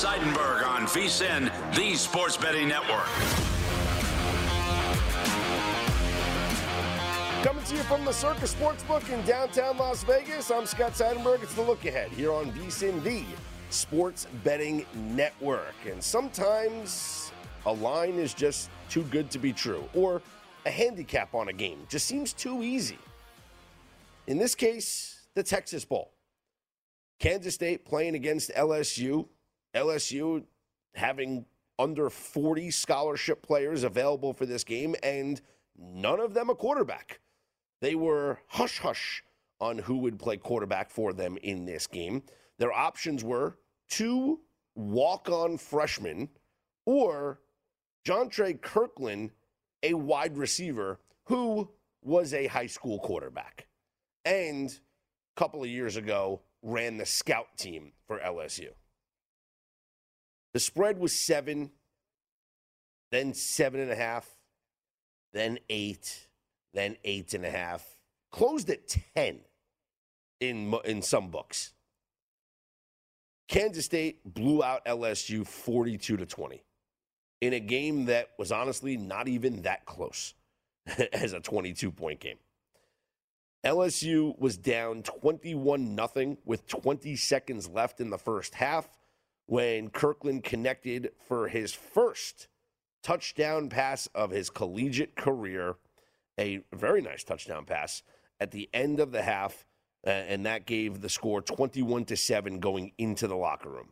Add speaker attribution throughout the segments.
Speaker 1: Seidenberg on VSIN, the Sports Betting Network.
Speaker 2: Coming to you from the Circa Sportsbook in downtown Las Vegas, I'm Scott Seidenberg. It's the look ahead here on VSIN, the Sports Betting Network. And sometimes a line is just too good to be true, or a handicap on a game just seems too easy. In this case, the Texas Bowl. Kansas State playing against LSU. LSU having under 40 scholarship players available for this game, and none of them a quarterback. They were hush hush on who would play quarterback for them in this game. Their options were two walk on freshmen or Jontre Kirklin, a wide receiver who was a high school quarterback. And a couple of years ago, ran the scout team for LSU. The spread was seven, then seven and a half, then eight, then eight and a half. Closed at 10 in, in some books. Kansas State blew out LSU 42 to 20 in a game that was honestly not even that close as a 22 point game. LSU was down 21 0 with 20 seconds left in the first half when Kirklin connected for his first touchdown pass of his collegiate career, a very nice touchdown pass at the end of the half, and that gave the score 21 to 7 going into the locker room.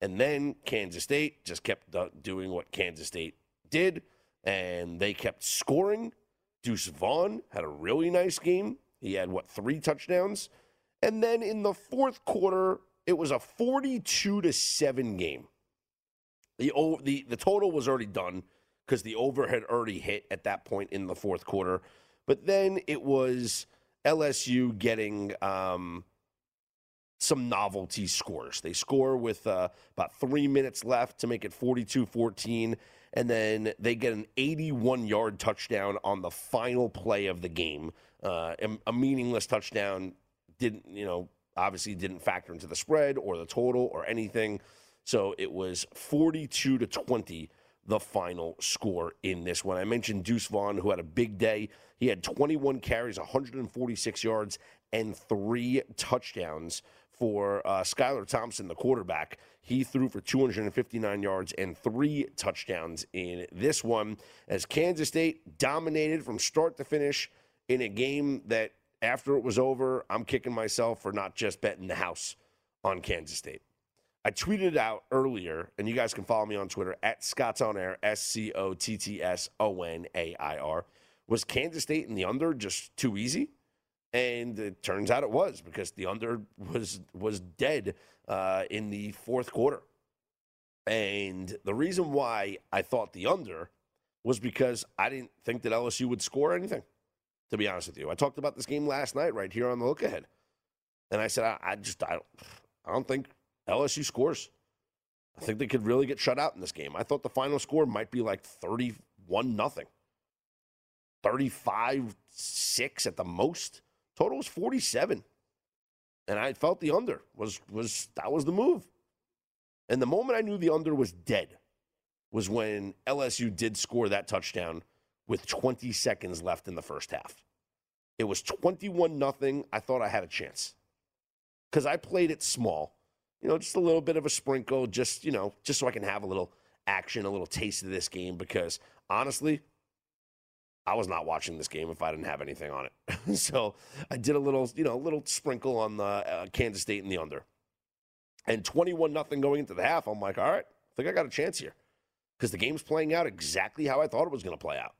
Speaker 2: And then Kansas State just kept doing what Kansas State did, and they kept scoring. Deuce Vaughn had a really nice game he had what three touchdowns, and then in the fourth quarter, it was a forty-two to seven game. The the the total was already done because the over had already hit at that point in the fourth quarter, but then it was LSU getting. Um, some novelty scores. They score with uh, about three minutes left to make it 42 14 and then they get an 81 yard touchdown on the final play of the game. Uh, a meaningless touchdown didn't, you know, obviously didn't factor into the spread or the total or anything. So it was 42 to 20, the final score in this one. I mentioned Deuce Vaughn, who had a big day. He had 21 carries, 146 yards, and three touchdowns for uh, Skylar Thompson, the quarterback. He threw for 259 yards and three touchdowns in this one as Kansas State dominated from start to finish in a game that after it was over, I'm kicking myself for not just betting the house on Kansas State. I tweeted it out earlier, and you guys can follow me on Twitter at Scott's on air, S C O T T S O N A I R. Was Kansas State in the under just too easy? And it turns out it was because the under was was dead uh, in the fourth quarter. And the reason why I thought the under was because I didn't think that LSU would score anything. To be honest with you, I talked about this game last night right here on the look ahead, and I said I, I just I don't I don't think LSU scores. I think they could really get shut out in this game. I thought the final score might be like 31 nothing. 35 6 at the most. Total was 47. And I felt the under was was that was the move. And the moment I knew the under was dead was when LSU did score that touchdown with 20 seconds left in the first half. It was 21 nothing. I thought I had a chance. Cuz I played it small you know, just a little bit of a sprinkle, just, you know, just so I can have a little action, a little taste of this game because honestly, I was not watching this game if I didn't have anything on it. so I did a little, you know, a little sprinkle on the uh, Kansas State and the under. And 21 nothing going into the half, I'm like, all right, I think I got a chance here because the game's playing out exactly how I thought it was going to play out.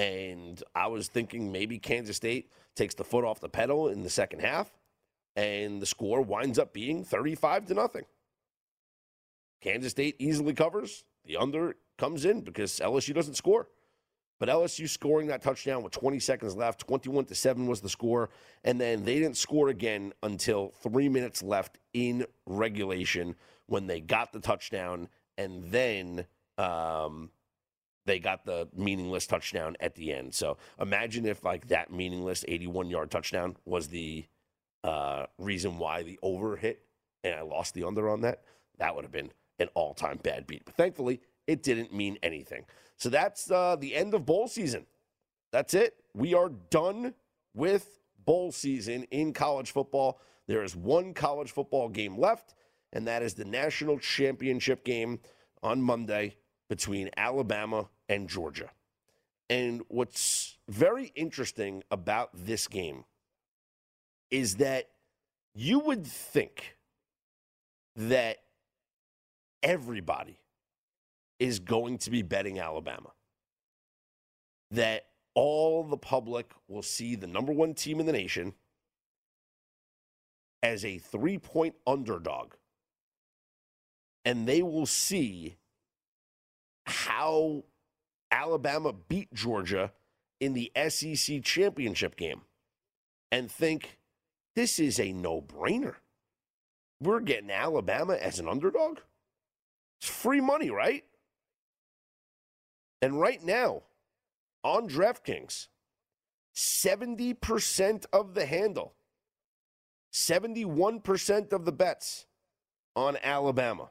Speaker 2: And I was thinking maybe Kansas State takes the foot off the pedal in the second half, and the score winds up being 35 to nothing. Kansas State easily covers. The under comes in because LSU doesn't score. But LSU scoring that touchdown with 20 seconds left, 21 to 7 was the score. And then they didn't score again until three minutes left in regulation when they got the touchdown. And then um, they got the meaningless touchdown at the end. So imagine if like that meaningless 81 yard touchdown was the uh, reason why the over hit and I lost the under on that. That would have been an all time bad beat. But thankfully, it didn't mean anything. So that's uh, the end of bowl season. That's it. We are done with bowl season in college football. There is one college football game left, and that is the national championship game on Monday between Alabama and Georgia. And what's very interesting about this game is that you would think that everybody is going to be betting Alabama. That all the public will see the number one team in the nation as a three point underdog. And they will see how Alabama beat Georgia in the SEC championship game and think this is a no brainer. We're getting Alabama as an underdog. It's free money, right? And right now, on DraftKings, 70% of the handle, 71% of the bets on Alabama.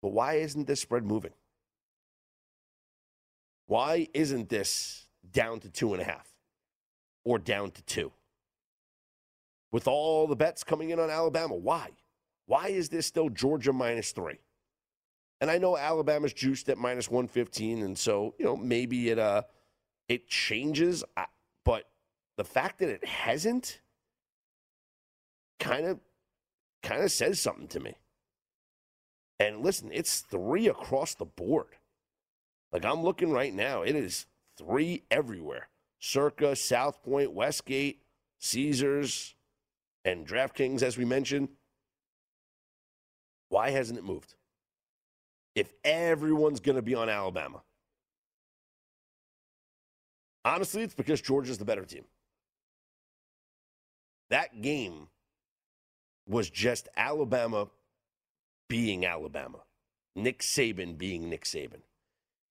Speaker 2: But why isn't this spread moving? Why isn't this down to two and a half or down to two? With all the bets coming in on Alabama, why? Why is this still Georgia minus three? And I know Alabama's juiced at minus 115, and so, you know, maybe it uh it changes, but the fact that it hasn't kind of kind of says something to me. And listen, it's three across the board. Like I'm looking right now, it is three everywhere. Circa, South Point, Westgate, Caesars, and DraftKings, as we mentioned. Why hasn't it moved? If everyone's going to be on Alabama, honestly, it's because Georgia's the better team. That game was just Alabama being Alabama, Nick Saban being Nick Saban.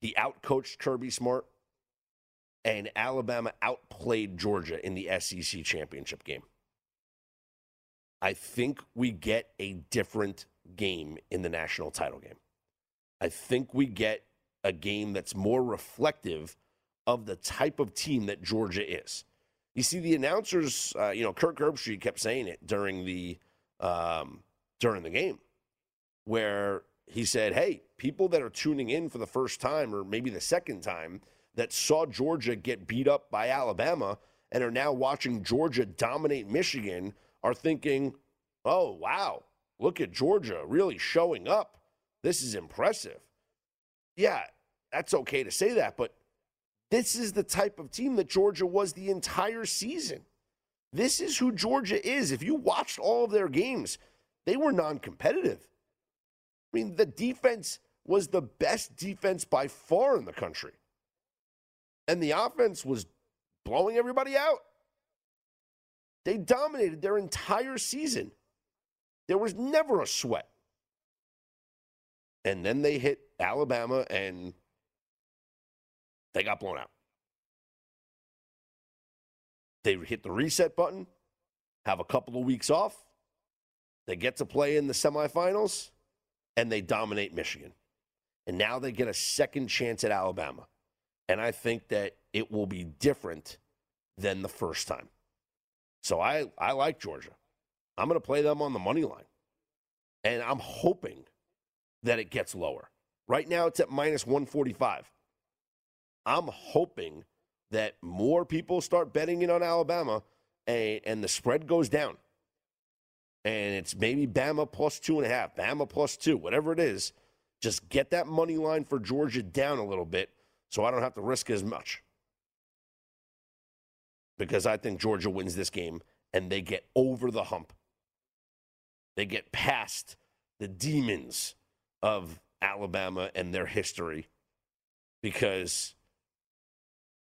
Speaker 2: He outcoached Kirby Smart, and Alabama outplayed Georgia in the SEC championship game. I think we get a different game in the national title game. I think we get a game that's more reflective of the type of team that Georgia is. You see, the announcers, uh, you know, Kirk Herbstreit kept saying it during the um, during the game where he said, Hey, people that are tuning in for the first time or maybe the second time that saw Georgia get beat up by Alabama and are now watching Georgia dominate Michigan are thinking, oh, wow, look at Georgia really showing up. This is impressive. Yeah, that's okay to say that, but this is the type of team that Georgia was the entire season. This is who Georgia is. If you watched all of their games, they were non competitive. I mean, the defense was the best defense by far in the country. And the offense was blowing everybody out. They dominated their entire season. There was never a sweat. And then they hit Alabama and they got blown out. They hit the reset button, have a couple of weeks off. They get to play in the semifinals and they dominate Michigan. And now they get a second chance at Alabama. And I think that it will be different than the first time. So I, I like Georgia. I'm going to play them on the money line. And I'm hoping that it gets lower. Right now, it's at minus 145. I'm hoping that more people start betting in on Alabama and, and the spread goes down. And it's maybe Bama plus two and a half, Bama plus two, whatever it is. Just get that money line for Georgia down a little bit so I don't have to risk as much. Because I think Georgia wins this game and they get over the hump. They get past the demons of Alabama and their history because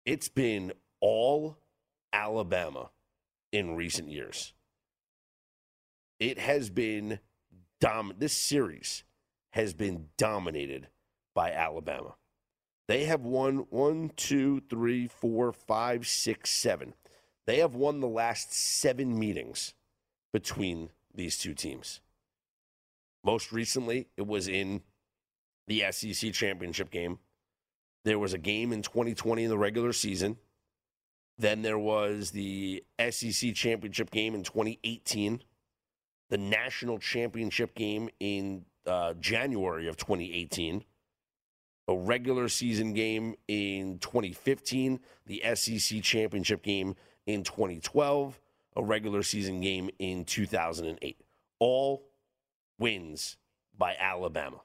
Speaker 2: it's been all Alabama in recent years. It has been dom this series has been dominated by Alabama. They have won one, two, three, four, five, six, seven. They have won the last seven meetings between these two teams. Most recently, it was in the SEC championship game. There was a game in 2020 in the regular season. Then there was the SEC championship game in 2018, the national championship game in uh, January of 2018, a regular season game in 2015, the SEC championship game in 2012, a regular season game in 2008. All wins by Alabama.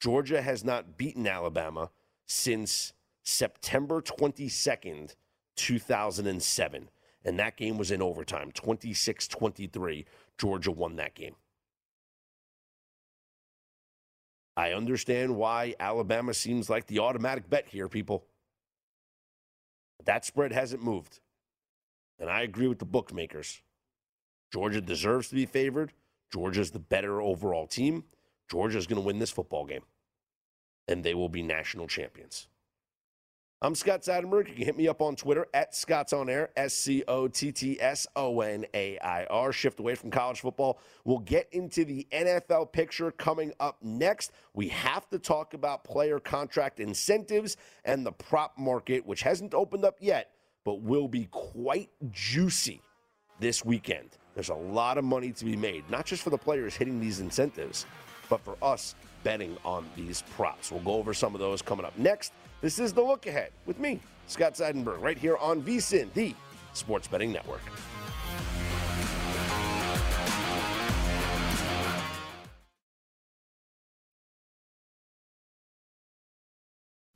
Speaker 2: Georgia has not beaten Alabama since September 22nd, 2007. And that game was in overtime 26 23. Georgia won that game. I understand why Alabama seems like the automatic bet here, people. That spread hasn't moved. And I agree with the bookmakers. Georgia deserves to be favored. Georgia's the better overall team. Georgia's going to win this football game, and they will be national champions. I'm Scott Seidenberg. You can hit me up on Twitter at Scott's On Air, S C O T T S O N A I R. Shift away from college football. We'll get into the NFL picture coming up next. We have to talk about player contract incentives and the prop market, which hasn't opened up yet, but will be quite juicy this weekend. There's a lot of money to be made, not just for the players hitting these incentives, but for us betting on these props. We'll go over some of those coming up next. This is The Look Ahead with me, Scott Seidenberg, right here on VSIN, the Sports Betting Network.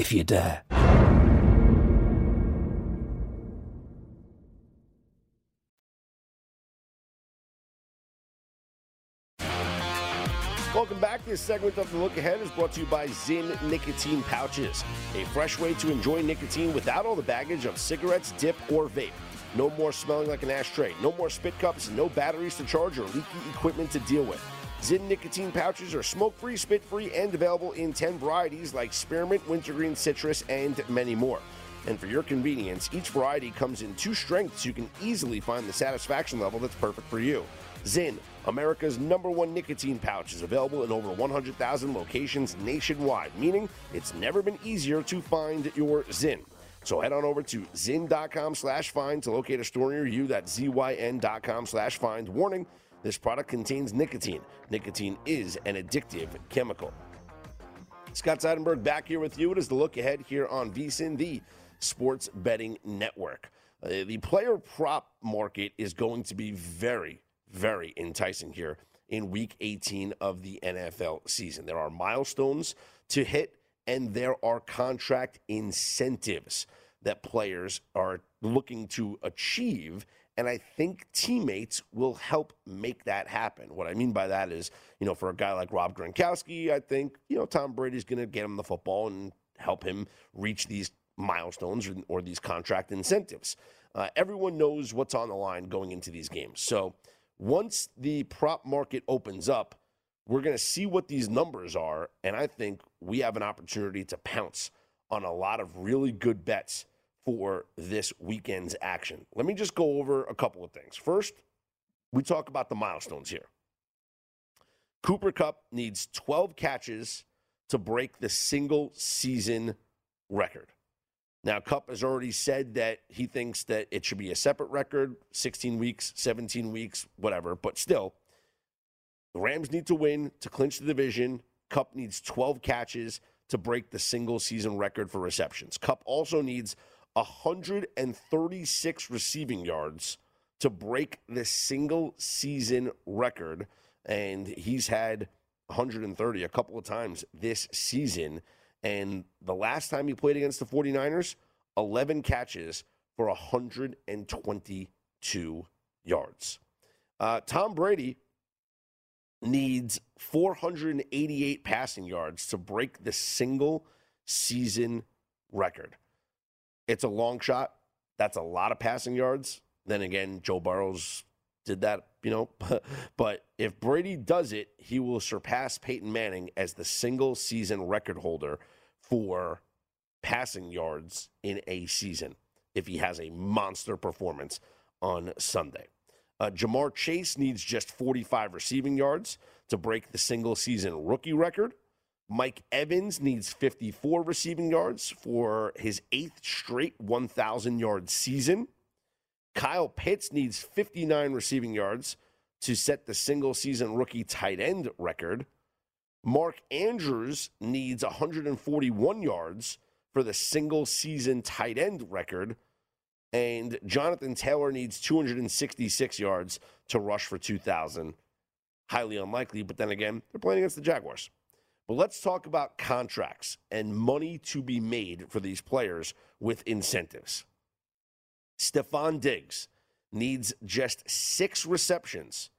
Speaker 3: if you dare.
Speaker 2: Welcome back. This segment of The Look Ahead is brought to you by Zyn Nicotine Pouches, a fresh way to enjoy nicotine without all the baggage of cigarettes, dip, or vape. No more smelling like an ashtray, no more spit cups, no batteries to charge or leaky equipment to deal with. Zyn nicotine pouches are smoke free, spit free, and available in 10 varieties like spearmint, wintergreen, citrus, and many more. And for your convenience, each variety comes in two strengths so you can easily find the satisfaction level that's perfect for you. Zyn, America's number one nicotine pouch, is available in over 100,000 locations nationwide, meaning it's never been easier to find your Zyn. So head on over to zyn.com slash find to locate a store near you. That's zyn.com slash find. Warning, this product contains nicotine. Nicotine is an addictive chemical. Scott Seidenberg back here with you. It is the look ahead here on VSIN, the Sports Betting Network. Uh, the player prop market is going to be very, very enticing here in week 18 of the NFL season. There are milestones to hit, and there are contract incentives that players are looking to achieve. And I think teammates will help make that happen. What I mean by that is, you know, for a guy like Rob Gronkowski, I think, you know, Tom Brady's going to get him the football and help him reach these milestones or, or these contract incentives. Uh, everyone knows what's on the line going into these games. So once the prop market opens up, we're going to see what these numbers are. And I think we have an opportunity to pounce on a lot of really good bets for this weekend's action. Let me just go over a couple of things. First, we talk about the milestones here. Cooper Kupp needs 12 catches to break the single season record. Now, Kupp has already said that he thinks that it should be a separate record 16 weeks, 17 weeks, whatever. But still, the Rams need to win to clinch the division. Kupp needs 12 catches to break the single season record for receptions. Kupp also needs 136 receiving yards to break the single season record. And he's had 130 a couple of times this season. And the last time he played against the 49ers, 11 catches for 122 yards. Uh, Tom Brady needs 488 passing yards to break the single season record. It's a long shot. That's a lot of passing yards. Then again, Joe Burrow's did that, you know. but if Brady does it, he will surpass Peyton Manning as the single season record holder for passing yards in a season if he has a monster performance on Sunday. Uh, Ja'Marr Chase needs just 45 receiving yards to break the single season rookie record. Mike Evans needs 54 receiving yards for his eighth straight 1,000 yard season. Kyle Pitts needs 59 receiving yards to set the single season rookie tight end record. Mark Andrews needs 141 yards for the single season tight end record. And Jonathan Taylor needs 266 yards to rush for 2,000. Highly unlikely, but then again, they're playing against the Jaguars. But let's talk about contracts and money to be made for these players with incentives. Stefon Diggs needs just six receptions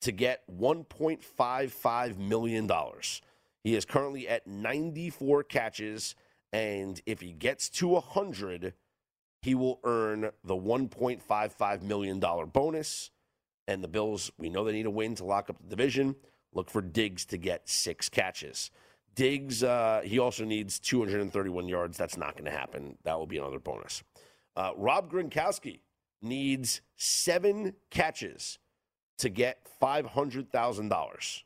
Speaker 2: to get $1.55 million. He is currently at 94 catches, and if he gets to 100, he will earn the $1.55 million bonus. And the Bills, we know they need a win to lock up the division. Look for Diggs to get six catches. Diggs, uh, he also needs 231 yards. That's not going to happen. That will be another bonus. Uh, Rob Gronkowski needs seven catches to get $500,000.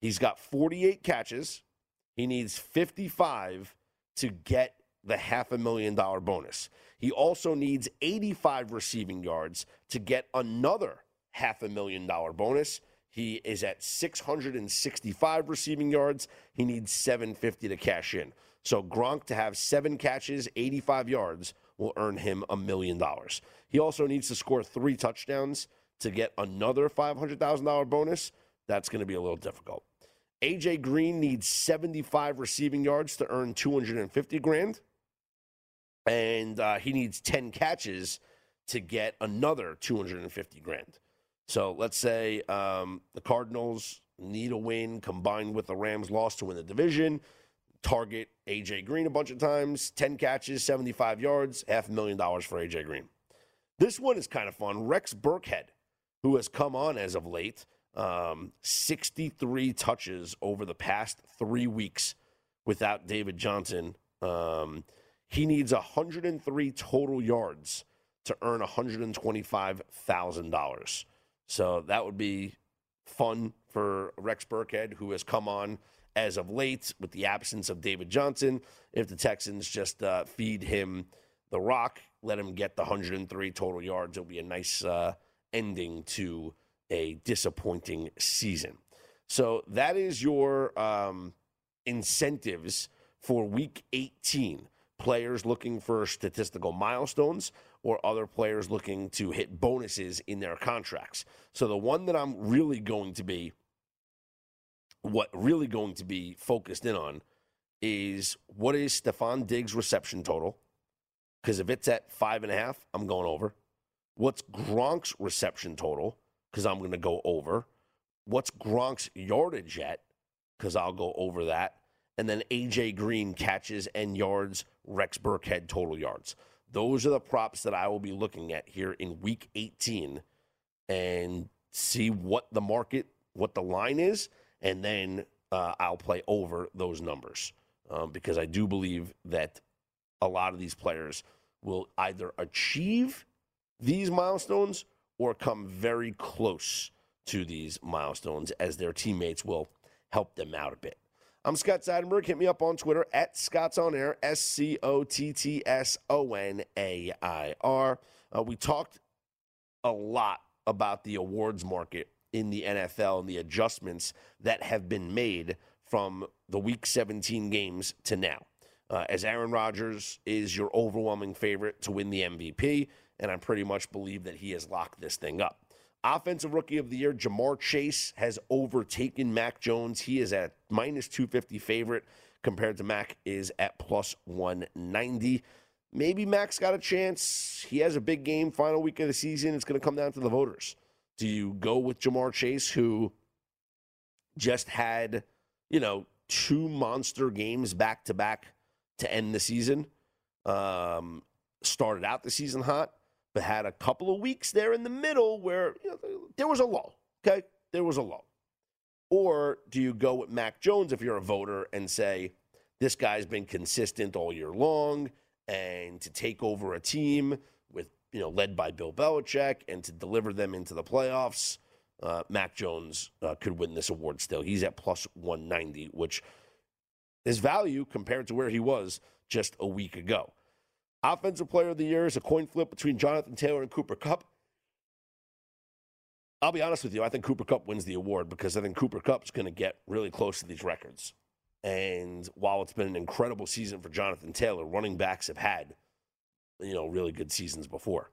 Speaker 2: He's got 48 catches. He needs 55 to get the half a million dollar bonus. He also needs 85 receiving yards to get another half a million dollar bonus. He is at 665 receiving yards. He needs 750 to cash in. So Gronk to have seven catches, 85 yards will earn him a million dollars. He also needs to score three touchdowns to get another $500,000 bonus, that's going to be a little difficult. AJ Green needs 75 receiving yards to earn 250 grand. And uh, he needs 10 catches to get another 250 grand. So let's say um, the Cardinals need a win combined with the Rams' loss to win the division. Target AJ Green a bunch of times, 10 catches, 75 yards, half a million dollars for AJ Green. This one is kind of fun. Rex Burkhead who has come on as of late. Um, 63 touches over the past three weeks without David Johnson. Um, he needs 103 total yards to earn $125,000. So that would be fun for Rex Burkhead, who has come on as of late with the absence of David Johnson. If the Texans just uh, feed him the rock, let him get the 103 total yards, it'll be a nice. Uh, ending to a disappointing season. So that is your um, incentives for week 18. Players looking for statistical milestones or other players looking to hit bonuses in their contracts. So the one that I'm really going to be what really going to be focused in on is what is Stefon Diggs' reception total? Because if it's at five and a half, I'm going over. What's Gronk's reception total? Because I'm going to go over. What's Gronk's yardage at? Because I'll go over that. And then AJ Green catches and yards, Rex Burkhead total yards. Those are the props that I will be looking at here in week 18 and see what the market, what the line is, and then uh, I'll play over those numbers um, because I do believe that a lot of these players will either achieve these milestones or come very close to these milestones as their teammates will help them out a bit. I'm Scott Seidenberg. Hit me up on Twitter at Scott's On Air, S C O T T S O N A I R. Uh, we talked a lot about the awards market in the NFL and the adjustments that have been made from the Week 17 games to now. Uh, as Aaron Rodgers is your overwhelming favorite to win the MVP, and I pretty much believe that he has locked this thing up. Offensive Rookie of the Year, Ja'Marr Chase has overtaken Mac Jones. He is at minus 250 favorite compared to Mac is at plus 190. Maybe Mac's got a chance. He has a big game final week of the season. It's going to come down to the voters. Do you go with Ja'Marr Chase, who just had, you know, two monster games back to back to end the season? Um, started out the season hot had a couple of weeks there in the middle where you know, there was a lull. Okay, there was a lull. Or do you go with Mac Jones if you're a voter and say this guy's been consistent all year long, and to take over a team with you know led by Bill Belichick and to deliver them into the playoffs? Uh, Mac Jones uh, could win this award still. He's at plus 190, which is value compared to where he was just a week ago. Offensive Player of the Year is a coin flip between Jonathan Taylor and Cooper Kupp. I'll be honest with you, I think Cooper Kupp wins the award because I think Cooper Kupp's going to get really close to these records. And while it's been an incredible season for Jonathan Taylor, running backs have had, you know, really good seasons before.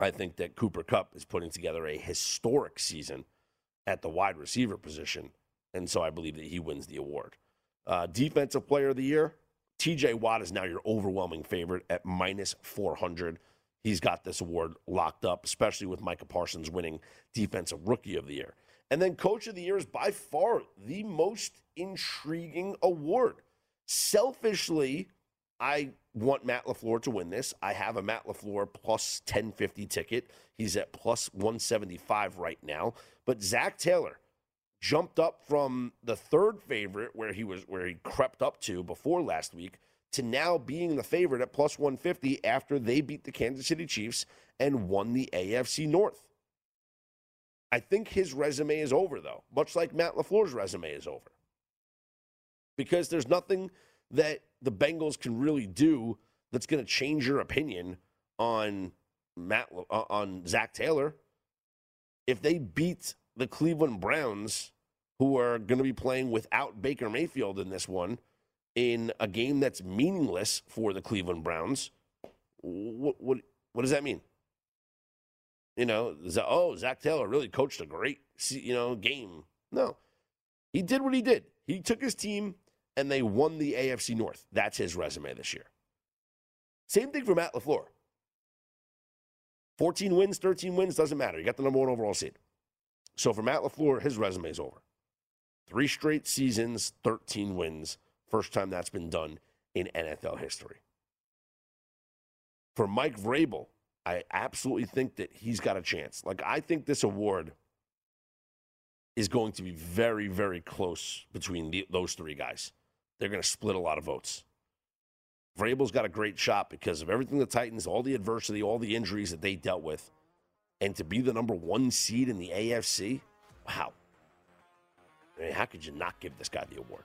Speaker 2: I think that Cooper Kupp is putting together a historic season at the wide receiver position. And so I believe that he wins the award. Uh, defensive player of the year, TJ Watt is now your overwhelming favorite at minus 400. He's got this award locked up, especially with Micah Parsons winning Defensive Rookie of the Year. And then Coach of the Year is by far the most intriguing award. Selfishly, I want Matt LaFleur to win this. I have a Matt LaFleur plus 1050 ticket. He's at plus 175 right now. But Zac Taylor, jumped up from the third favorite where he was where he crept up to before last week to now being the favorite at plus 150 after they beat the Kansas City Chiefs and won the AFC North. I think his resume is over though, much like Matt LaFleur's resume is over. Because there's nothing that the Bengals can really do that's going to change your opinion on Matt uh, on Zac Taylor. If they beat the Cleveland Browns, who are going to be playing without Baker Mayfield in this one, in a game that's meaningless for the Cleveland Browns. What what what does that mean? You know, oh, Zac Taylor really coached a great you know game. No, he did what he did. He took his team and they won the AFC North. That's his resume this year. Same thing for Matt LaFleur. 14 wins, 13 wins, doesn't matter. You got the number one overall seed. So for Matt LaFleur, his resume is over. Three straight seasons, 13 wins. First time that's been done in NFL history. For Mike Vrabel, I absolutely think that he's got a chance. Like, I think this award is going to be very, very close between the, those three guys. They're going to split a lot of votes. Vrabel's got a great shot because of everything the Titans, all the adversity, all the injuries that they dealt with and to be the number one seed in the AFC, wow. I mean, how could you not give this guy the award?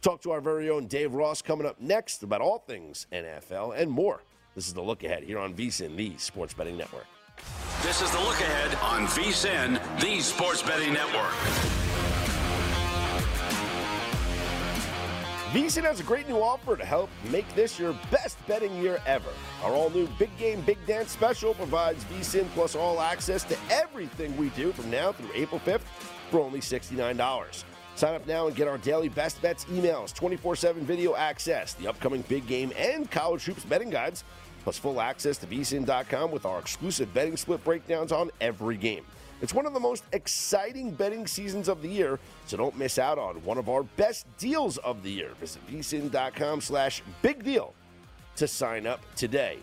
Speaker 2: Talk to our very own Dave Ross coming up next about all things NFL and more. This is the look ahead here on VSIN, the Sports Betting Network.
Speaker 1: This is the look ahead on VSIN, the Sports Betting Network.
Speaker 2: VSIN has a great new offer to help make this your best betting year ever. Our all new Big Game Big Dance special provides VSIN plus all access to everything we do from now through April 5th for only $69. Sign up now and get our daily best bets emails, 24 7 video access, the upcoming big game, and college hoops betting guides, plus full access to vsin.com with our exclusive betting split breakdowns on every game. It's one of the most exciting betting seasons of the year, so don't miss out on one of our best deals of the year. Visit vsin.com slash big deal to sign up today.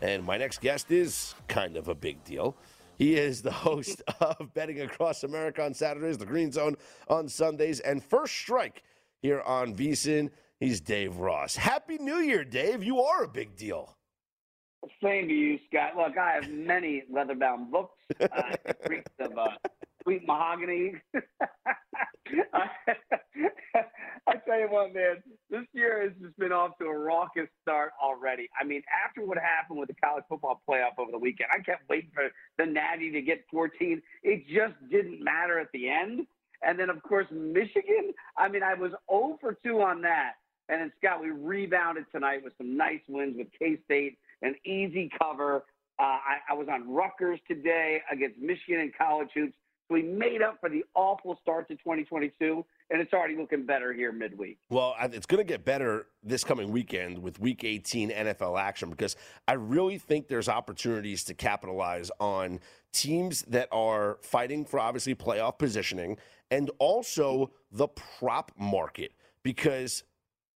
Speaker 2: And my next guest is kind of a big deal. He is the host of Betting Across America on Saturdays, the Green Zone on Sundays, and First Strike here on VSIN. He's Dave Ross. Happy New Year, Dave. You are a big deal.
Speaker 4: Same to you, Scott. Look, I have many leather-bound books. Uh, reeks of uh, sweet mahogany. I, I tell you what, man, this year has just been off to a raucous start already. I mean, after what happened with the college football playoff over the weekend, I kept waiting for the Natty to get 14. It just didn't matter at the end. And then, of course, Michigan. I mean, I was 0 for 2 on that. And then, Scott, we rebounded tonight with some nice wins with K State an easy cover. Uh, I, I was on Rutgers today against Michigan in college hoops. So we made up for the awful start to 2022, and it's already looking better here midweek.
Speaker 2: Well, it's going to get better this coming weekend with Week 18 NFL action because I really think there's opportunities to capitalize on teams that are fighting for obviously playoff positioning and also the prop market because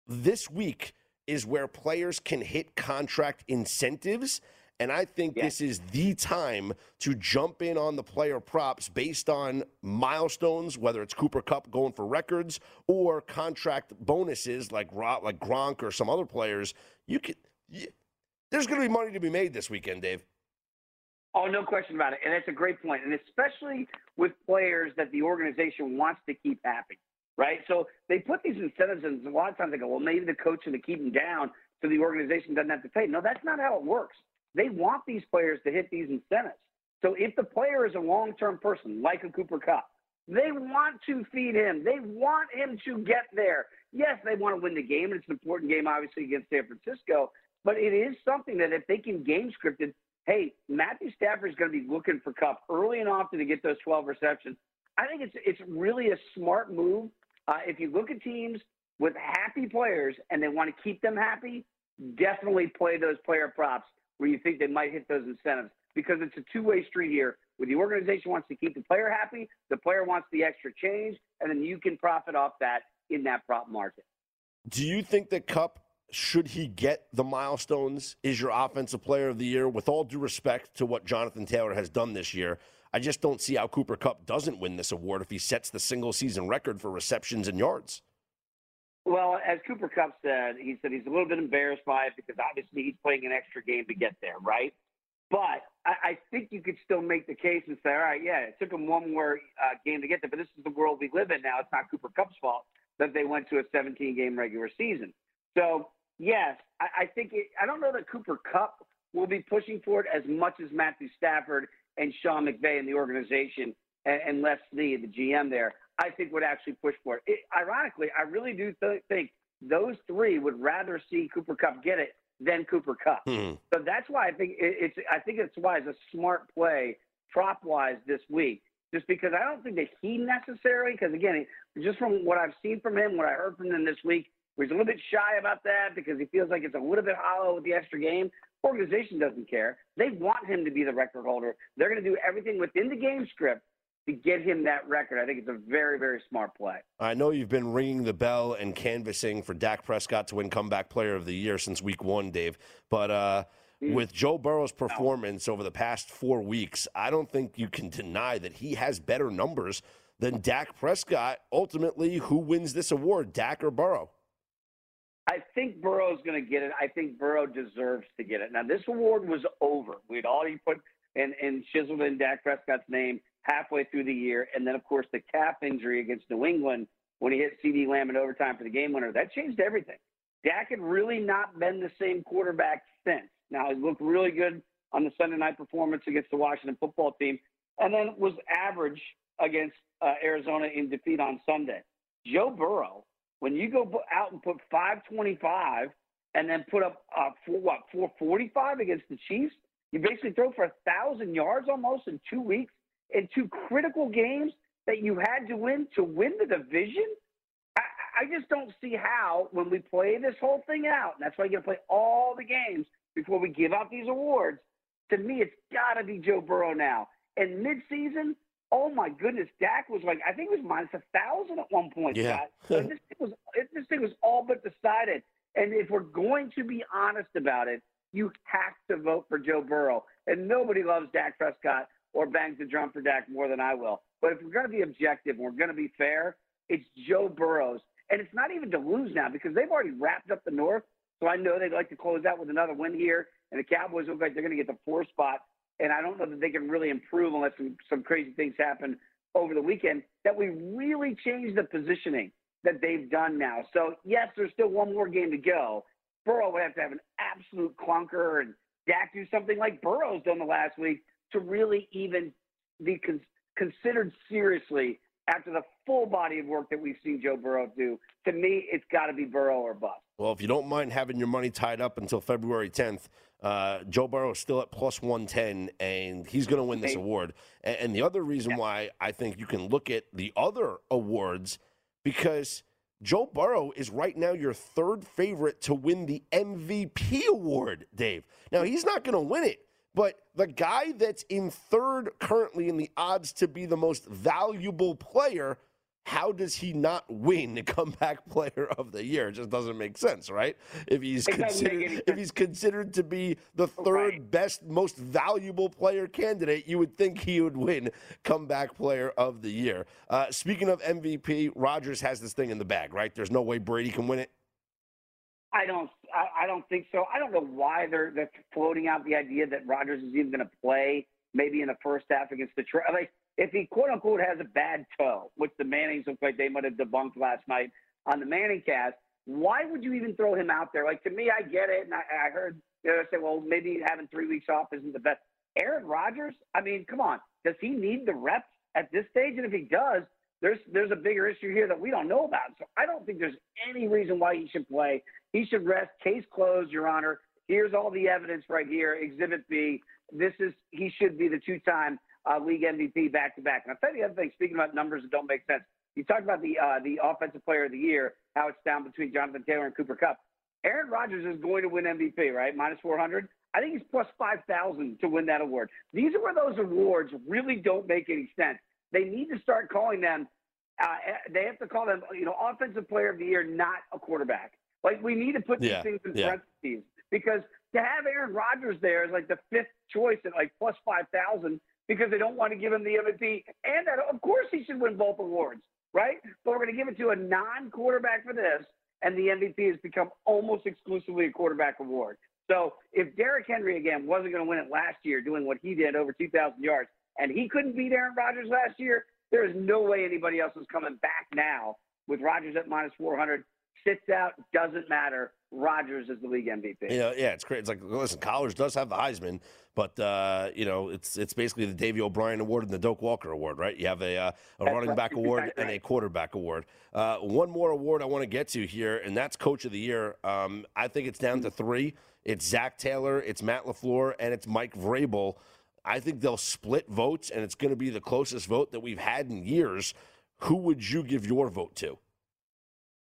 Speaker 2: this week is where players can hit contract incentives. And I think yeah. this is the time to jump in on the player props based on milestones, whether it's Cooper Kupp going for records or contract bonuses like like Gronk or some other players. You could, you, there's going to be money to be made this weekend, Dave.
Speaker 4: Oh, no question about it. And that's a great point. And especially with players that the organization wants to keep happy right? So they put these incentives in. A lot of times they go, well, maybe the coach to keep them down so the organization doesn't have to pay. No, that's not how it works. They want these players to hit these incentives. So if the player is a long-term person, like a Cooper Kupp, they want to feed him. They want him to get there. Yes, they want to win the game, and it's an important game, obviously, against San Francisco. But it is something that if they can game script it, hey, Matthew Stafford is going to be looking for Kupp early and often to get those 12 receptions. I think it's it's really a smart move uh, if you look at teams with happy players and they want to keep them happy, definitely play those player props where you think they might hit those incentives because it's a two-way street here. Where the organization wants to keep the player happy, the player wants the extra change, and then you can profit off that in that prop market.
Speaker 2: Do you think that Kupp should he get the milestones, is your offensive player of the year? With all due respect to what Jonathan Taylor has done this year, I just don't see how Cooper Kupp doesn't win this award if he sets the single season record for receptions and yards.
Speaker 4: Well, as Cooper Kupp said, he said he's a little bit embarrassed by it because obviously he's playing an extra game to get there, right? But I, I think you could still make the case and say, all right, yeah, it took him one more uh, game to get there, but this is the world we live in now. It's not Cooper Kupp's fault that they went to a 17 game regular season. So, yes, I, I think it, I don't know that Cooper Kupp will be pushing for it as much as Matthew Stafford and Sean McVay and the organization and, and Les Snead, the GM there, I think would actually push for it. it ironically, I really do th- think those three would rather see Cooper Kupp get it than Cooper Kupp. Hmm. So that's why I think it, it's I think it's why it's a smart play prop wise this week. Just because I don't think that he necessarily, because again, just from what I've seen from him, what I heard from him this week, he's a little bit shy about that because he feels like it's a little bit hollow with the extra game. Organization doesn't care. They want him to be the record holder. They're going to do everything within the game script to get him that record. I think it's a very, very smart play.
Speaker 2: I know you've been ringing the bell and canvassing for Dak Prescott to win Comeback Player of the Year since week one, Dave. But uh, mm. with Joe Burrow's performance over the past four weeks, I don't think you can deny that he has better numbers than Dak Prescott. Ultimately, who wins this award, Dak or Burrow?
Speaker 4: I think Burrow's going to get it. I think Burrow deserves to get it. Now, this award was over. We'd already put and and chiseled in Dak Prescott's name halfway through the year, and then of course the calf injury against New England when he hit CeeDee Lamb in overtime for the game winner. That changed everything. Dak had really not been the same quarterback since. Now he looked really good on the Sunday night performance against the Washington football team, and then was average against uh, Arizona in defeat on Sunday. Joe Burrow when you go out and put 525 and then put up uh, four, what 445 against the Chiefs, you basically throw for a thousand yards almost in two weeks in two critical games that you had to win to win the division. I, I just don't see how when we play this whole thing out, and that's why you got to play all the games before we give out these awards. To me, it's got to be Joe Burrow now. And midseason, oh my goodness, Dak was like I think it was minus a thousand at one point.
Speaker 2: Yeah.
Speaker 4: this thing was this thing was all but decided. And if we're going to be honest about it, you have to vote for Joe Burrow. And nobody loves Dak Prescott or bangs the drum for Dak more than I will. But if we're going to be objective and we're going to be fair, it's Joe Burrow's. And it's not even to lose now because they've already wrapped up the North. So I know they'd like to close out with another win here. And the Cowboys look like they're going to get the four spot. And I don't know that they can really improve unless some, some crazy things happen over the weekend. That we really change the positioning that they've done now. So, yes, there's still one more game to go. Burrow would have to have an absolute clunker and Dak do something like Burrow's done the last week to really even be con- considered seriously after the full body of work that we've seen Joe Burrow do. To me, it's got to be Burrow or bust.
Speaker 2: Well, if you don't mind having your money tied up until February 10th, uh, Joe Burrow is still at plus 110, and he's going to win this award. And, and, the other reason yeah. why I think you can look at the other awards because Joe Burrow is right now your third favorite to win the MVP award, Dave. Now, he's not going to win it, but the guy that's in third currently in the odds to be the most valuable player – how does he not win the comeback player of the year? It just doesn't make sense, right? If he's considered if he's considered to be the third right. best, most valuable player candidate, you would think he would win comeback player of the year. Uh, speaking of MVP, Rodgers has this thing in the bag, right? There's no way Brady can win it.
Speaker 4: I don't. I, I don't think so. I don't know why they're, they're floating out the idea that Rodgers is even going to play maybe in the first half against Detroit. Like if he quote unquote has a bad toe, which the Mannings look like they might have debunked last night on the Manning cast, why would you even throw him out there? Like to me, I get it, and I, I heard you know say, well, maybe having three weeks off isn't the best. Aaron Rodgers, I mean, come on, does he need the reps at this stage? And if he does, there's there's a bigger issue here that we don't know about. So I don't think there's any reason why he should play. He should rest. Case closed, Your Honor. Here's all the evidence right here. Exhibit B. This is he should be the two-time uh, league MVP back to back. And I'll tell you the other thing, speaking about numbers that don't make sense. You talked about the uh, the offensive player of the year, how it's down between Jonathan Taylor and Cooper Kupp. Aaron Rodgers is going to win MVP, right? Minus 400. I think he's plus 5,000 to win that award. These are where those awards really don't make any sense. They need to start calling them. Uh, they have to call them, you know, offensive player of the year, not a quarterback. Like we need to put these yeah, things in yeah. parentheses because to have Aaron Rodgers there is like the fifth choice at like plus 5,000 because they don't want to give him the MVP. And that, of course, he should win both awards, right? But we're going to give it to a non quarterback for this, and the MVP has become almost exclusively a quarterback award. So if Derrick Henry, again, wasn't going to win it last year doing what he did over 2,000 yards, and he couldn't beat Aaron Rodgers last year, there is no way anybody else is coming back now with Rodgers at minus 400 sits out, doesn't matter. Rodgers is the league MVP.
Speaker 2: You know, yeah, it's great. It's like listen, college does have the Heisman, but uh, you know, it's it's basically the Davy O'Brien Award and the Doak Walker Award, right? You have a uh, a that's running back award right. and a quarterback award. Uh, one more award I want to get to here, and that's Coach of the Year. Um, I think it's down to three. It's Zac Taylor, it's Matt LaFleur, and it's Mike Vrabel. I think they'll split votes, and it's going to be the closest vote that we've had in years. Who would you give your vote to?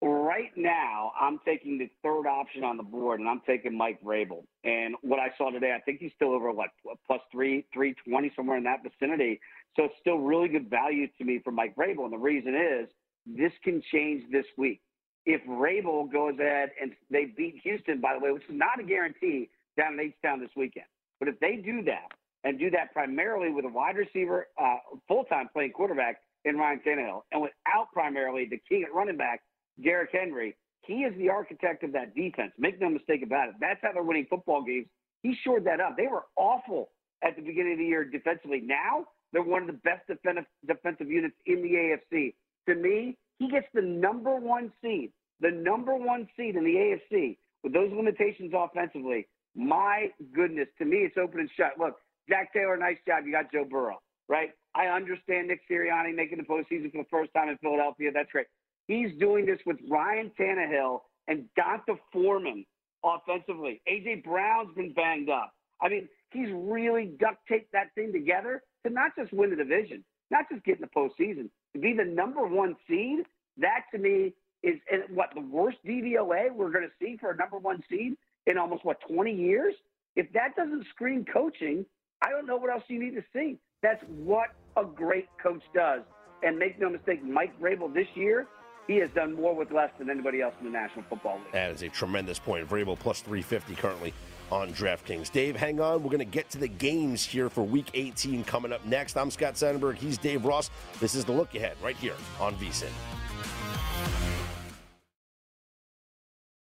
Speaker 4: Right now, I'm taking the third option on the board, and I'm taking Mike Vrabel. And what I saw today, I think he's still over what plus three, three twenty, somewhere in that vicinity. So it's still really good value to me for Mike Vrabel. And the reason is this can change this week. If Vrabel goes ahead and they beat Houston, by the way, which is not a guarantee down in H-Town this weekend, but if they do that and do that primarily with a wide receiver, uh, full-time playing quarterback in Ryan Tannehill, and without primarily the king at running back Derrick Henry, he is the architect of that defense. Make no mistake about it. That's how they're winning football games. He shored that up. They were awful at the beginning of the year defensively. Now they're one of the best defensive defensive units in the AFC. To me, he gets the number one seed, the number one seed in the AFC with those limitations offensively. My goodness, to me, it's open and shut. Look, Zac Taylor, nice job. You got Joe Burrow, right? I understand Nick Sirianni making the postseason for the first time in Philadelphia. That's great. He's doing this with Ryan Tannehill and D'Onta Foreman offensively. AJ Brown's been banged up. I mean, he's really duct taped that thing together to not just win the division, not just get in the postseason, to be the number one seed. That to me is what the worst DVOA we're going to see for a number one seed in almost what 20 years. If that doesn't scream coaching, I don't know what else you need to see. That's what a great coach does. And make no mistake, Mike Vrabel this year, he has done more with less than anybody else in the National Football League.
Speaker 2: That is a tremendous point. Vrabel plus 350 currently on DraftKings. Dave, hang on. We're going to get to the games here for Week 18 coming up next. I'm Scott Seidenberg. He's Dave Ross. This is the look ahead right here on VSIN.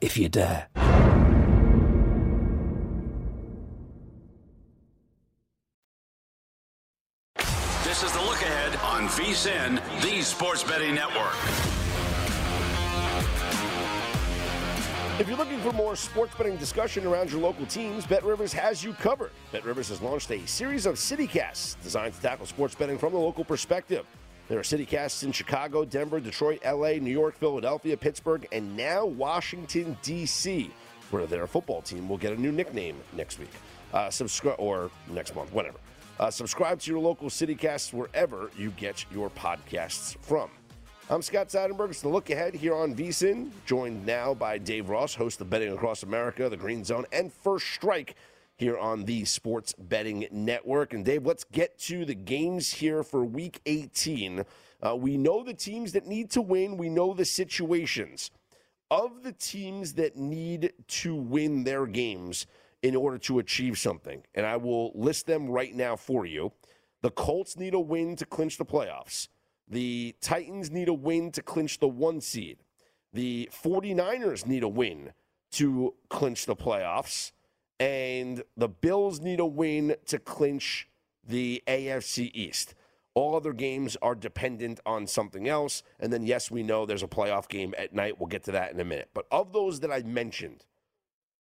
Speaker 3: if you dare.
Speaker 1: This is the look ahead on VSIN, the Sports Betting Network.
Speaker 2: If you're looking for more sports betting discussion around your local teams, Bet Rivers has you covered. Bet Rivers has launched a series of CityCasts designed to tackle sports betting from the local perspective. There are CityCasts in Chicago, Denver, Detroit, LA, New York, Philadelphia, Pittsburgh, and now Washington, D.C., where their football team will get a new nickname next week. Uh, subscribe or next month, whatever. Uh, subscribe to your local CityCasts wherever you get your podcasts from. I'm Scott Seidenberg. It's the look ahead here on VSIN, joined now by Dave Ross, host of Betting Across America, The Green Zone, and First Strike here on the Sports Betting Network. And Dave, let's get to the games here for Week 18. Uh, we know the teams that need to win, we know the situations. Of the teams that need to win their games in order to achieve something, and I will list them right now for you. The Colts need a win to clinch the playoffs. The Titans need a win to clinch the one seed. The 49ers need a win to clinch the playoffs and the Bills need a win to clinch the AFC East. All other games are dependent on something else. And then, yes, we know there's a playoff game at night. We'll get to that in a minute. But of those that I mentioned,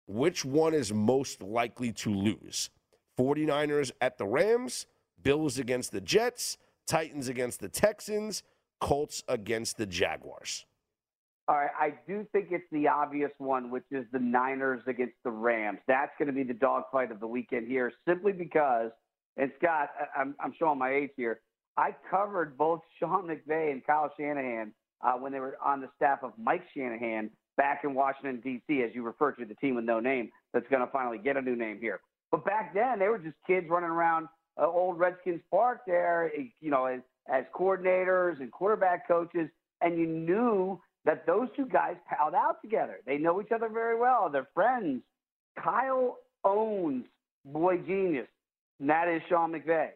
Speaker 2: which one is most likely to lose? 49ers at the Rams, Bills against the Jets, Titans against the Texans, Colts against the Jaguars.
Speaker 4: All right, I do think it's the obvious one, which is the Niners against the Rams. That's going to be the dogfight of the weekend here, simply because, and Scott, I'm, I'm showing my age here. I covered both Sean McVay and Kyle Shanahan uh, when they were on the staff of Mike Shanahan back in Washington, D.C., as you refer to the team with no name that's going to finally get a new name here. But back then, they were just kids running around uh, old Redskins Park there, you know, as, as coordinators and quarterback coaches, and you knew that those two guys palled out together. They know each other very well. They're friends. Kyle owns Boy Genius, and that is Sean McVay.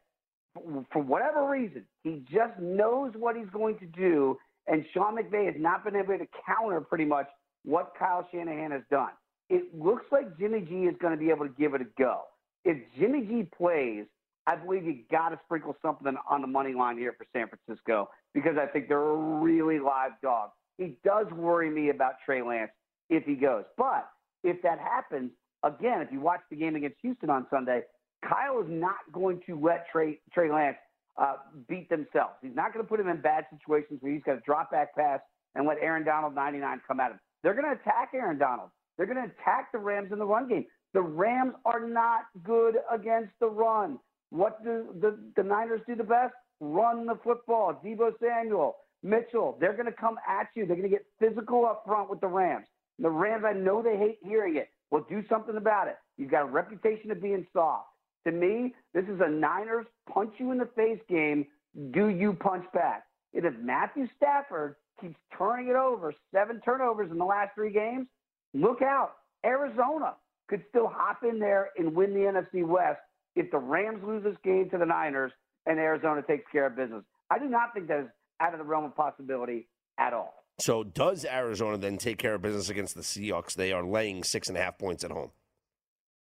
Speaker 4: For whatever reason, he just knows what he's going to do, and Sean McVay has not been able to counter pretty much what Kyle Shanahan has done. It looks like Jimmy G is going to be able to give it a go. If Jimmy G plays, I believe you got to sprinkle something on the money line here for San Francisco because I think they're a really live dog. He does worry me about Trey Lance if he goes. But if that happens, again, if you watch the game against Houston on Sunday, Kyle is not going to let Trey, Trey Lance uh, beat themselves. He's not going to put him in bad situations where he's got to drop back pass and let Aaron Donald 99 come at him. They're going to attack Aaron Donald. They're going to attack the Rams in the run game. The Rams are not good against the run. What do the, the Niners do the best? Run the football. Deebo Samuel, Mitchell, they're going to come at you. They're going to get physical up front with the Rams. The Rams, I know they hate hearing it. Well, do something about it. You've got a reputation of being soft. To me, this is a Niners punch you in the face game. Do you punch back? If Matthew Stafford keeps turning it over, seven turnovers in the last three games, look out. Arizona could still hop in there and win the NFC West if the Rams lose this game to the Niners and Arizona takes care of business. I do not think that is out of the realm of possibility at all.
Speaker 2: So does Arizona then take care of business against the Seahawks? They are laying six and a half points at home.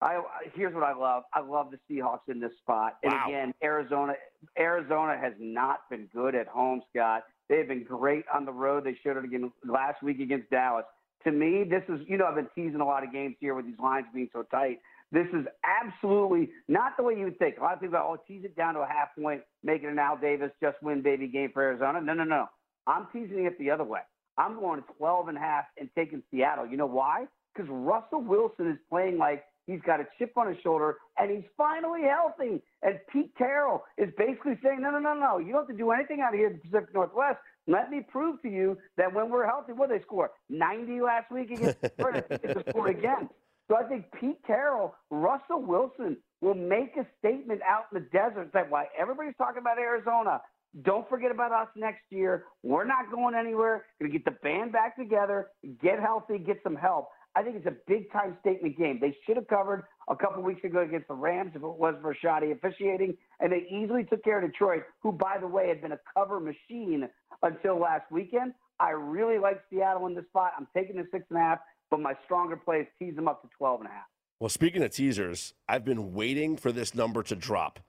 Speaker 4: I here's what I love. I love the Seahawks in this spot. And
Speaker 2: Wow.
Speaker 4: again, Arizona Arizona has not been good at home, Scott. They've been great on the road. They showed it again last week against Dallas. To me, this is you know I've been teasing a lot of games here with these lines being so tight. This is absolutely not the way you would think. A lot of people oh, tease it down to a half point, make it an Al Davis just win baby game for Arizona. No, no, no. I'm teasing it the other way. I'm going to 12 and a half and taking Seattle. You know why? Because Russell Wilson is playing like he's got a chip on his shoulder and he's finally healthy. And Pete Carroll is basically saying, no, no, no, no. You don't have to do anything out here in the Pacific Northwest. Let me prove to you that when we're healthy, what they score? 90 last week against Pittsburgh. They score again. So I think Pete Carroll, Russell Wilson will make a statement out in the desert that why everybody's talking about Arizona. Don't forget about us next year. We're not going anywhere. Going to get the band back together, get healthy, get some help. I think it's a big time statement game. They should have covered a couple weeks ago against the Rams if it was for shoddy officiating, and they easily took care of Detroit, who, by the way, had been a cover machine until last weekend. I really like Seattle in this spot. I'm taking the six and a half, but my stronger play is tease them up to 12 and a half.
Speaker 2: Well, speaking of teasers, I've been waiting for this number to drop,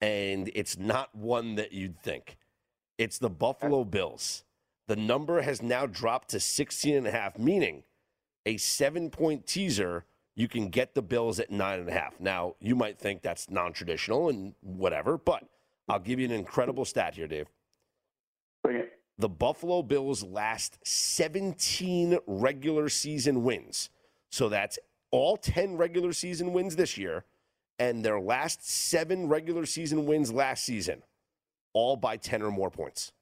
Speaker 2: and it's not one that you'd think. It's the Buffalo Bills. The number has now dropped to 16 and a half, meaning a seven point teaser, you can get the Bills at nine and a half. Now, you might think that's non traditional and whatever, but I'll give you an incredible stat here, Dave.
Speaker 4: Bring it.
Speaker 2: The Buffalo Bills' last 17 regular season wins. So that's all 10 regular season wins this year and their last seven regular season wins last season, all by 10 or more points.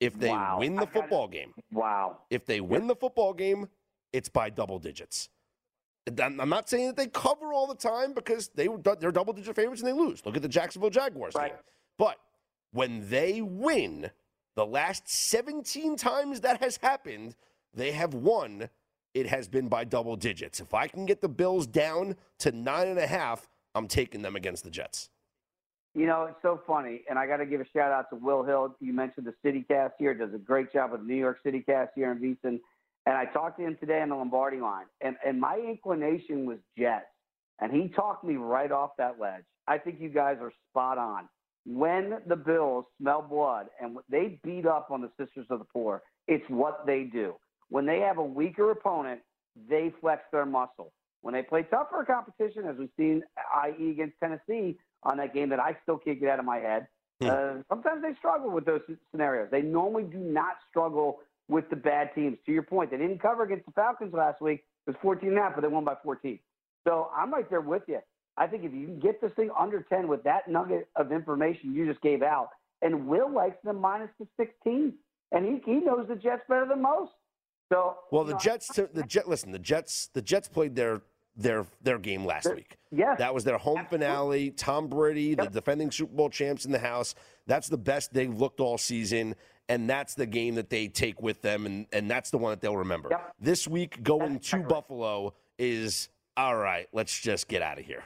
Speaker 2: If they
Speaker 4: Wow.
Speaker 2: win the football game,
Speaker 4: Wow.
Speaker 2: if they win the football game, it's by double digits. I'm not saying that they cover all the time because they they're double digit favorites and they lose. Look at the Jacksonville Jaguars
Speaker 4: Right.
Speaker 2: game. But when they win, the last 17 times that has happened, they have won. It has been by double digits. If I can get the Bills down to nine and a half, I'm taking them against the Jets.
Speaker 4: You know, it's so funny, and I got to give a shout out to Will Hill. You mentioned the City Cast here; does a great job with the New York City Cast here in VSIN. And I talked to him today on the Lombardi line, and and my inclination was Jets, and he talked me right off that ledge. I think you guys are spot on. When the Bills smell blood and they beat up on the Sisters of the Poor, it's what they do. When they have a weaker opponent, they flex their muscle. When they play tougher competition, as we've seen, i.e., against Tennessee on that game that I still can't get out of my head,
Speaker 2: Hmm.
Speaker 4: uh, sometimes they struggle with those scenarios. They normally do not struggle with the bad teams. To your point, they didn't cover against the Falcons last week. It was 14 and a half, but they won by 14. So I'm right there with you. I think if you can get this thing under 10 with that nugget of information you just gave out, and Will likes them minus the 16, and he, he knows the Jets better than most. So
Speaker 2: Well, the
Speaker 4: know,
Speaker 2: Jets, the Jet. Listen, the Jets, the Jets played their their their game last week.
Speaker 4: Yes.
Speaker 2: That was their home
Speaker 4: Absolutely.
Speaker 2: finale. Tom Brady, the defending Super Bowl champs in the house. That's the best they've looked all season, and that's the game that they take with them, and, and that's the one that they'll remember.
Speaker 4: Yep.
Speaker 2: This week, going
Speaker 4: That's
Speaker 2: to. Buffalo is all right. Let's just get out of here.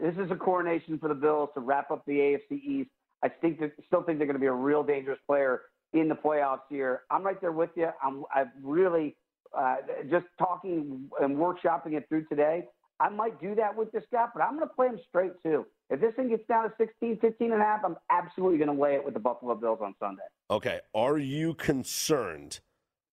Speaker 4: This is a coronation for the Bills to wrap up the AFC East. I think that, still think they're going to be a real dangerous player in the playoffs here. I'm right there with you. I'm I've really uh, just talking and workshopping it through today. I might do that with this guy, but I'm going to play him straight too. If this thing gets down to 16, 15 and a half, I'm absolutely going to lay it with the Buffalo Bills on Sunday.
Speaker 2: Okay. Are you concerned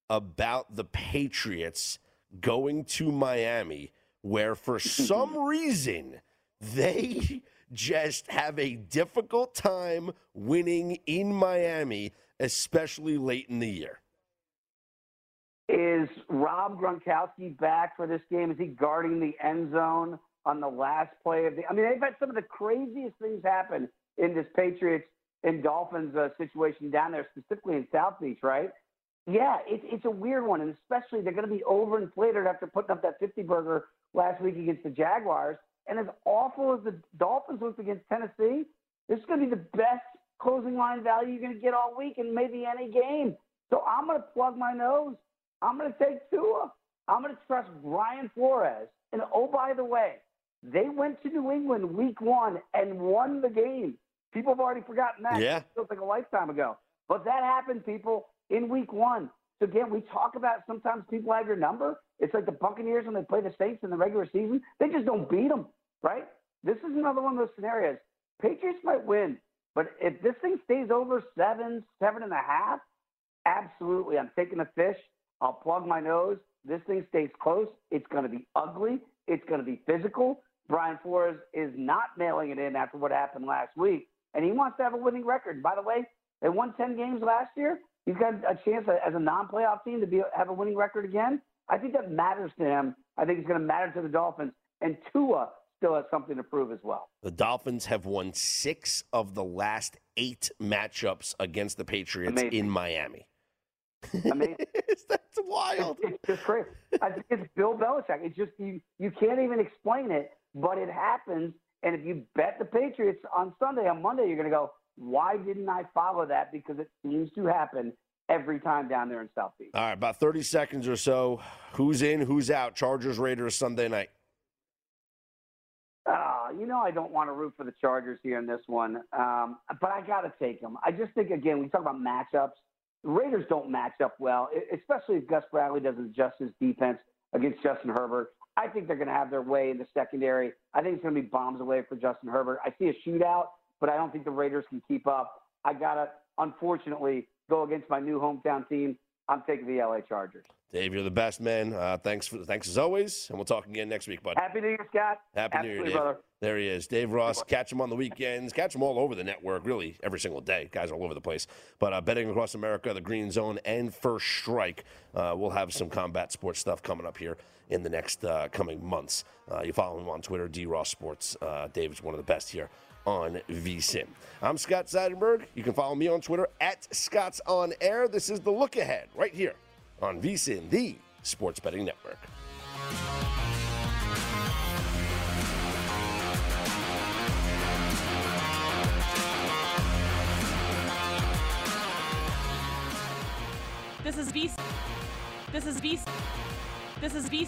Speaker 2: about the Patriots going to Miami where for some reason they just have a difficult time winning in Miami, especially late in the year?
Speaker 4: Is Rob Gronkowski back for this game? Is he guarding the end zone on the last play of the? I mean, they've had some of the craziest things happen in this Patriots and Dolphins' uh, situation down there, specifically in South Beach, right? Yeah, it, it's a weird one, and especially they're going to be overinflated after putting up that 50 burger last week against the Jaguars. And as awful as the Dolphins looked against Tennessee, this is going to be the best closing line value you're going to get all week in maybe any game. So I'm going to plug my nose. I'm going to take Tua. I'm going to trust Brian Flores. And oh, by the way, they went to New England week one and won the game. People have already forgotten that.
Speaker 2: Yeah.
Speaker 4: It feels like a lifetime ago. But that happened, people, in week one. So again, we talk about sometimes people have your number. It's like the Buccaneers when they play the Saints in the regular season. They just don't beat them, right? This is another one of those scenarios. Patriots might win, but if this thing stays over seven, seven and a half, absolutely, I'm taking the fish. I'll plug my nose. This thing stays close. It's going to be ugly. It's going to be physical. Brian Flores is not mailing it in after what happened last week, and he wants to have a winning record. By the way, they won 10 games last year. He's got a chance as a non-playoff team to be have a winning record again. I think that matters to him. I think it's going to matter to the Dolphins. And Tua still has something to prove as well.
Speaker 2: The Dolphins have won six of the last eight matchups against the Patriots
Speaker 4: Amazing.
Speaker 2: in Miami.
Speaker 4: Amazing.
Speaker 2: That's wild.
Speaker 4: It's just crazy. I think it's Bill Belichick. It's just you you can't even explain it, but it happens. And if you bet the Patriots on Sunday, on Monday, you're going to go, why didn't I follow that? Because it seems to happen every time down there in South Beach.
Speaker 2: All right, about 30 seconds or so. Who's in, who's out? Chargers, Raiders, Sunday night.
Speaker 4: Uh, you know, I don't want to root for the Chargers here in this one, um, but I got to take them. I just think, again, we talk about matchups. The Raiders don't match up well, especially if Gus Bradley doesn't adjust his defense against Justin Herbert. I think they're going to have their way in the secondary. I think it's going to be bombs away for Justin Herbert. I see a shootout, but I don't think the Raiders can keep up. I got to, unfortunately, go against my new hometown team. I'm taking the LA Chargers.
Speaker 2: Dave, you're the best, man. Uh, thanks, for, thanks as always, and we'll talk again next week, bud.
Speaker 4: Happy New Year, Scott.
Speaker 2: Happy New Year, Dave.
Speaker 4: brother.
Speaker 2: There he is, Dave Ross. Catch him on the weekends. Catch him all over the network, really every single day. Guys all over the place. But uh, betting across America, the Green Zone, and First Strike. Uh, we'll have some combat sports stuff coming up here in the next uh, coming months. Uh, you follow him on Twitter, D Ross Sports. Uh, Dave is one of the best here on VSIN. I'm Scott Seidenberg. You can follow me on Twitter at Scott's On Air. This is the look ahead right here on VSIN, the Sports Betting Network.
Speaker 5: This is V. This is V. This is V.